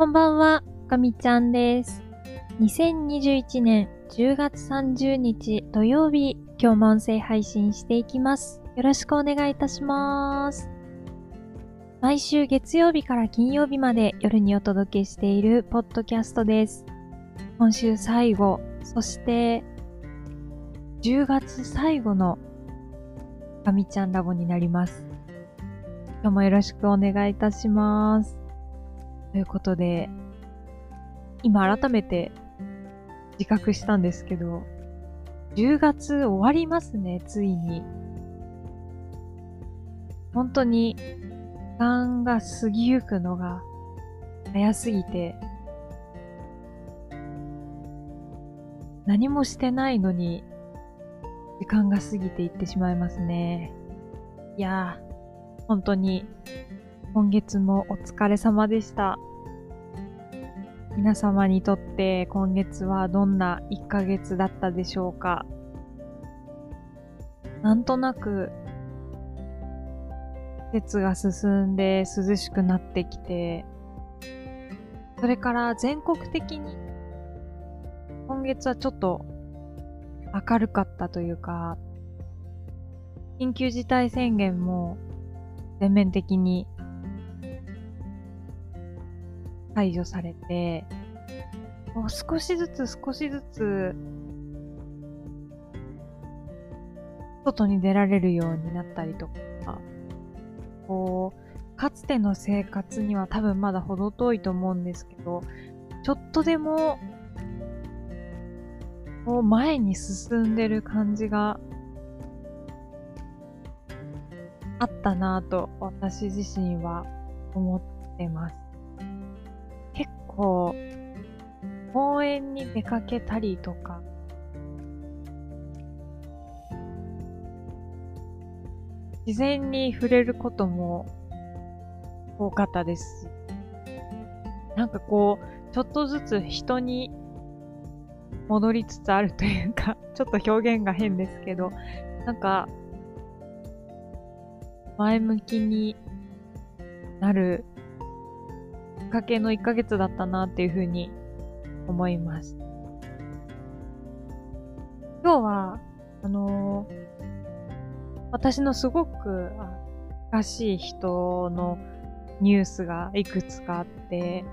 こんばんは、かみちゃんです。2021年10月30日土曜日、今日も音声配信していきます。よろしくお願いいたします。毎週月曜日から金曜日まで夜にお届けしているポッドキャストです。今週最後、そして10月最後のかみちゃんラボになります。今日もよろしくお願いいたします。ということで、今改めて自覚したんですけど、10月終わりますね、ついに。本当に、時間が過ぎゆくのが早すぎて、何もしてないのに、時間が過ぎていってしまいますね。いやー、本当に、今月もお疲れ様でした。皆様にとって今月はどんな1ヶ月だったでしょうかなんとなく季節が進んで涼しくなってきて、それから全国的に今月はちょっと明るかったというか、緊急事態宣言も全面的に解除されて、もう少しずつ少しずつ外に出られるようになったりとか、こう、かつての生活には多分まだ程遠いと思うんですけど、ちょっとでも、こう前に進んでる感じがあったなぁと私自身は思ってます。結構、公園に出かけたりとか、自然に触れることも多かったです、なんかこう、ちょっとずつ人に戻りつつあるというか、ちょっと表現が変ですけど、なんか、前向きになるっかけの1ヶ月だったなっていうふうに思います。今日は、あのー私のすごくあ近しい人のニュースがいくつかあって、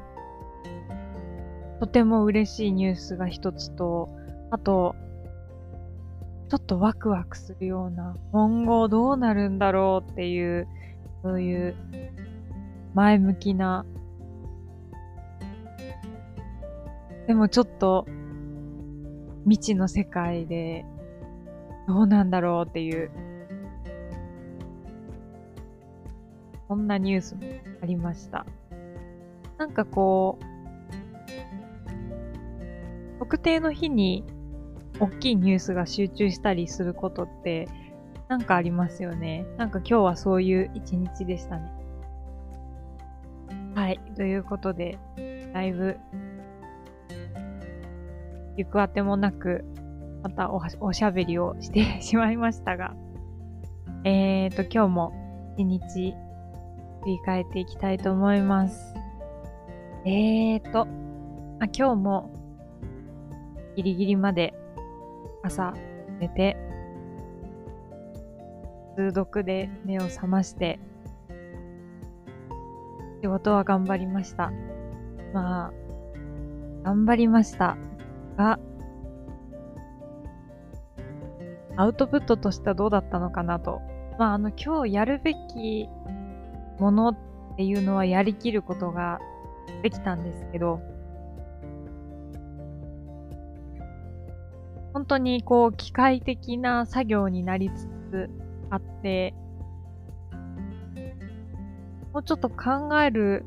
とても嬉しいニュースが一つと、あと、ちょっとワクワクするような、今後どうなるんだろうっていう、そういう前向きな、でもちょっと未知の世界でどうなんだろうっていう、そんなニュースもありました。なんかこう、特定の日に大きいニュースが集中したりすることってなんかありますよね。なんか今日はそういう一日でしたね。はい。ということで、だいぶ、行くあてもなく、またおしゃべりをして しまいましたが、えーと、今日も一日振り返っていきたいと思います。えーと、あ今日もギリギリまで朝寝て、通読で目を覚まして、仕事は頑張りました。まあ、頑張りましたが、アウトプットとしてはどうだったのかなと。まあ、あの、今日やるべきものっていうのはやりきることができたんですけど、本当にこう機械的な作業になりつつあって、もうちょっと考える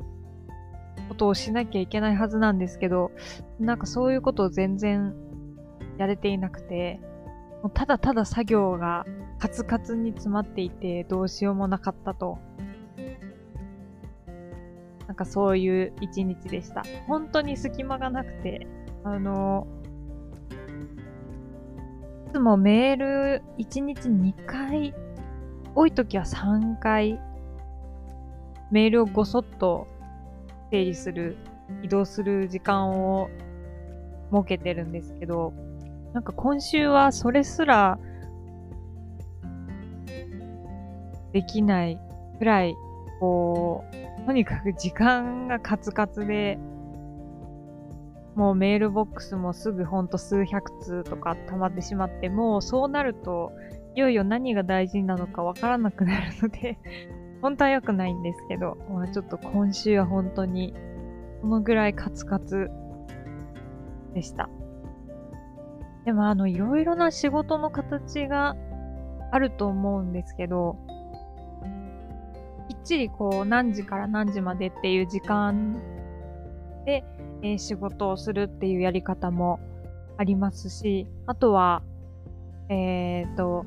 ことをしなきゃいけないはずなんですけど、なんかそういうことを全然やれていなくて、もうただただ作業がカツカツに詰まっていてどうしようもなかったと。なんかそういう一日でした。本当に隙間がなくて、あの、いつもメール1日2回、多い時は3回、メールをごそっと整理する移動する時間を設けてるんですけど、なんか今週はそれすらできないくらい、こう、とにかく時間がカツカツで、もうメールボックスもすぐほんと数百通とか溜まってしまって、もうそうなると、いよいよ何が大事なのかわからなくなるので本当は良くないんですけど、まあ、ちょっと今週は本当に、このぐらいカツカツでした。でもあの、いろいろな仕事の形があると思うんですけど、きっちりこう何時から何時までっていう時間で、えー、仕事をするっていうやり方もありますし、あとは、えっ、ー、と、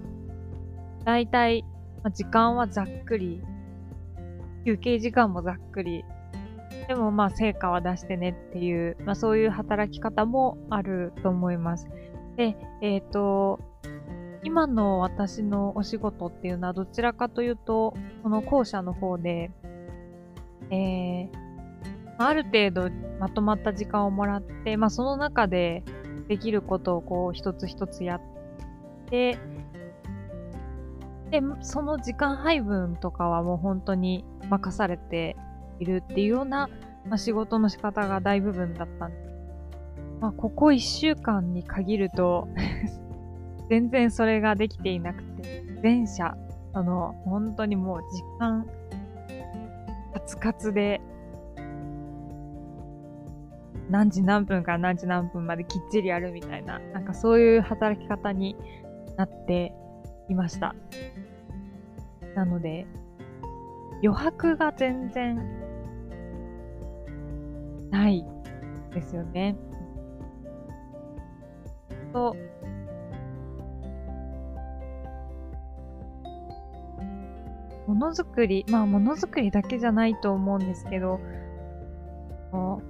だいたい時間はざっくり、休憩時間もざっくり、でもまあ成果は出してねっていう、まあそういう働き方もあると思います。で、えっ、ー、と、今の私のお仕事っていうのはどちらかというと、この後者の方で、えー、ある程度まとまった時間をもらって、まあその中でできることをこう一つ一つやって、で、その時間配分とかはもう本当に任されているっていうような、まあ、仕事の仕方が大部分だったんです。まあ、ここ1週間に限ると 全然それができていなくて、前者、あの、本当にもう時間、カツカツで、何時何分から何時何分まできっちりやるみたいな、なんかそういう働き方になっていました。なので、余白が全然ないですよね。と、ものづくり、まあものづくりだけじゃないと思うんですけど、も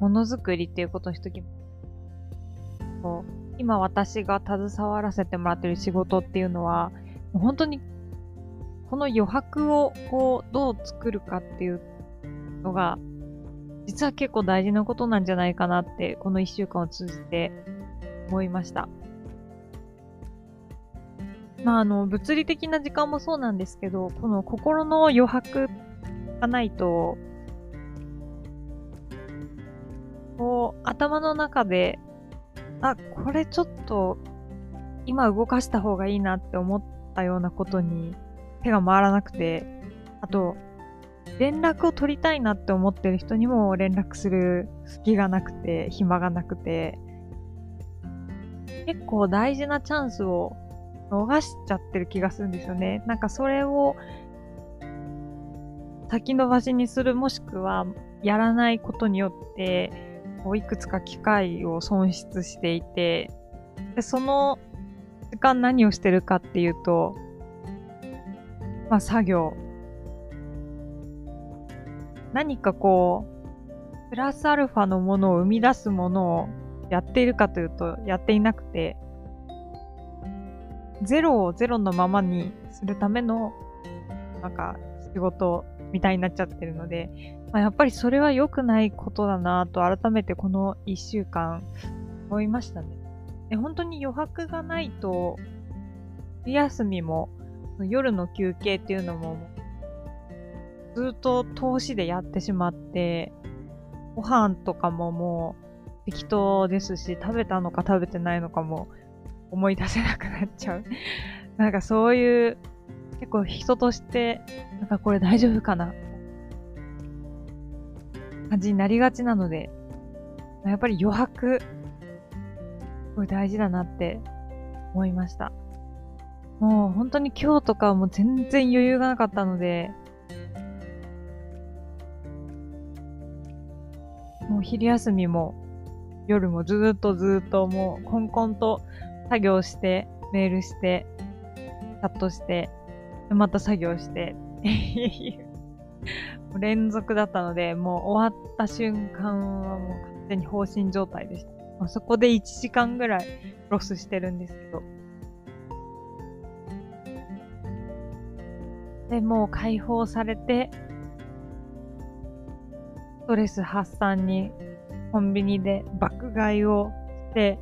のづくりっていうことにしとき。こう今私が携わらせてもらってる仕事っていうのは、本当にこの余白をこうどう作るかっていうのが実は結構大事なことなんじゃないかなって、この一週間を通じて思いました。まあ、あの、物理的な時間もそうなんですけど、この心の余白がないと、こう、頭の中で、あ、これちょっと、今動かした方がいいなって思ったようなことに手が回らなくて、あと、連絡を取りたいなって思ってる人にも連絡する隙がなくて、暇がなくて、結構大事なチャンスを逃しちゃってる気がするんですよね。なんかそれを先延ばしにするもしくはやらないことによってこういくつか機会を損失していてでその時間何をしてるかっていうと、まあ作業何かこう、プラスアルファのものを生み出すものをやっているかというと、やっていなくて、ゼロをゼロのままにするための、なんか、仕事みたいになっちゃってるので、まあ、やっぱりそれは良くないことだなと改めてこの一週間思いましたね。で本当に余白がないと、昼休みも夜の休憩っていうのもずっと投資でやってしまって、ご飯とかももう適当ですし、食べたのか食べてないのかも思い出せなくなっちゃう。なんかそういう、結構人として、なんかこれ大丈夫かな感じになりがちなので、やっぱり余白、すごい大事だなって思いました。もう本当に今日とかはもう全然余裕がなかったので、昼休みも夜もずっとずっともうコンコンと作業して、メールして、チャットして、また作業して、連続だったので、もう終わった瞬間はもう完全に放心状態でした。まあ、そこで1時間ぐらいロスしてるんですけど。で、もう解放されて、ストレス発散にコンビニで爆買いをして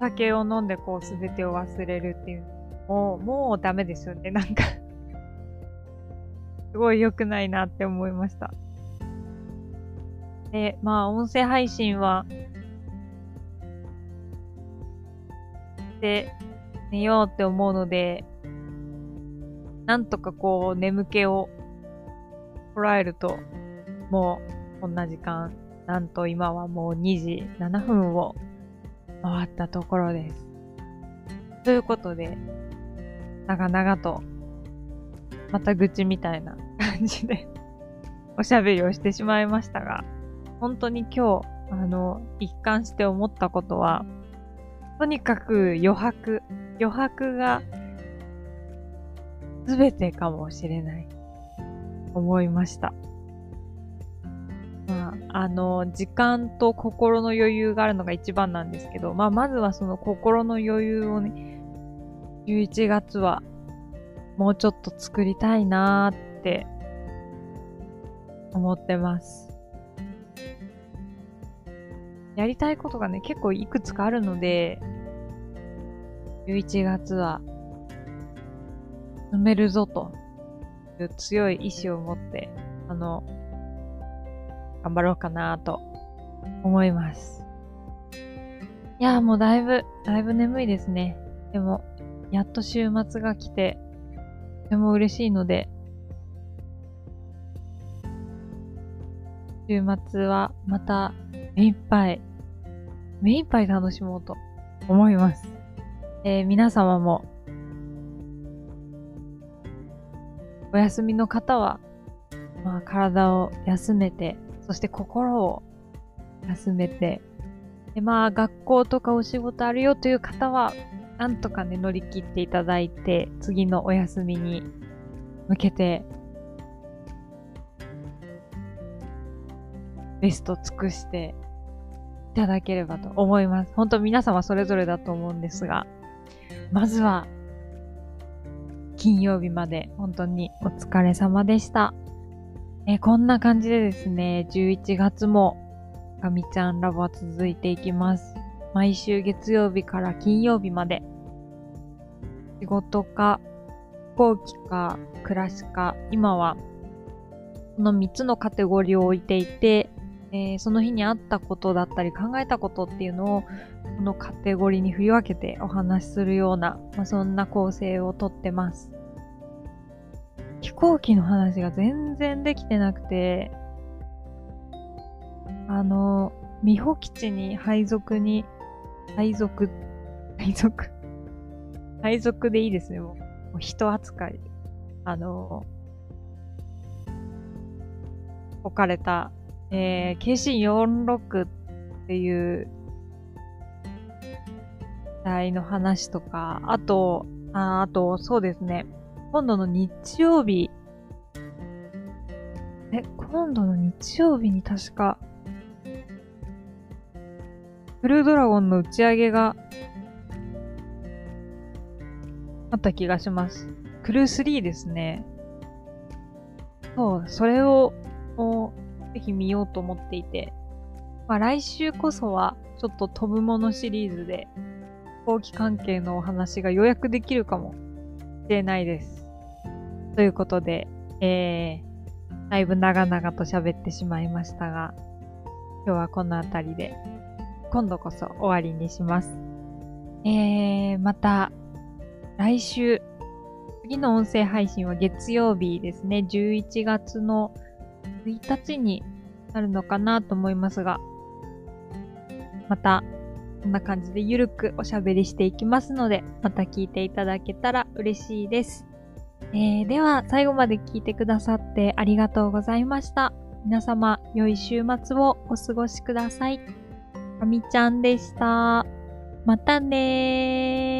酒を飲んでこう全てを忘れるっていうもう、もうダメですよね。なんかすごい良くないなって思いました。で、まあ、音声配信は、で、寝ようって思うので、なんとかこう、眠気を捉えると、もう、こんな時間、なんと今はもう2時7分を回ったところです。ということで、長々と、また愚痴みたいな感じで おしゃべりをしてしまいましたが、本当に今日、あの、一貫して思ったことは、とにかく余白、余白が全てかもしれない、思いました。まあ、あの、時間と心の余裕があるのが一番なんですけど、まあ、まずはその心の余裕をね、11月はもうちょっと作りたいなーって思ってます。やりたいことがね、結構いくつかあるので、11月は、埋めるぞという強い意志を持って、あの、頑張ろうかなと思います。いやーもうだいぶ、だいぶ眠いですね。でも、やっと週末が来て、とても嬉しいので、週末はまた目いっぱい目いっぱい楽しもうと思います。えー、皆様も、お休みの方は、まあ、体を休めて、そして心を休めて、でまあ、学校とかお仕事あるよという方は、なんとかね、乗り切っていただいて、次のお休みに向けて、ベスト尽くしていただければと思います。本当皆様それぞれだと思うんですが、まずは、金曜日まで本当にお疲れ様でした。えこんな感じでですね、11月も、かみちゃんラボは続いていきます。毎週月曜日から金曜日まで、仕事か、飛行機か、暮らしか、今は、この3つのカテゴリーを置いていて、えー、その日にあったことだったり考えたことっていうのをこのカテゴリーに振り分けてお話しするような、まあ、そんな構成をとってます。飛行機の話が全然できてなくて、あの、美保基地に配属に、配属、配属、配属でいいですね、もう。人扱い。あの、置かれたえー、KC46 っていう台の話とか、あと、ああと、そうですね。今度の日曜日、え、今度の日曜日に確か、ブルードラゴンの打ち上げがあった気がします。クルー3ですね。そう、それを、ぜひ見ようと思っていて、まあ来週こそはちょっと飛ぶものシリーズで飛行機関係のお話が予約できるかもしれないです。ということで、えー、だいぶ長々と喋ってしまいましたが、今日はこの辺りで今度こそ終わりにします。えー、また来週、次の音声配信は月曜日ですね、11月の1日になるのかなと思いますが、また、こんな感じでゆるくおしゃべりしていきますので、また聞いていただけたら嬉しいです。えー、では、最後まで聞いてくださってありがとうございました。皆様、良い週末をお過ごしください。かみちゃんでした。またねー。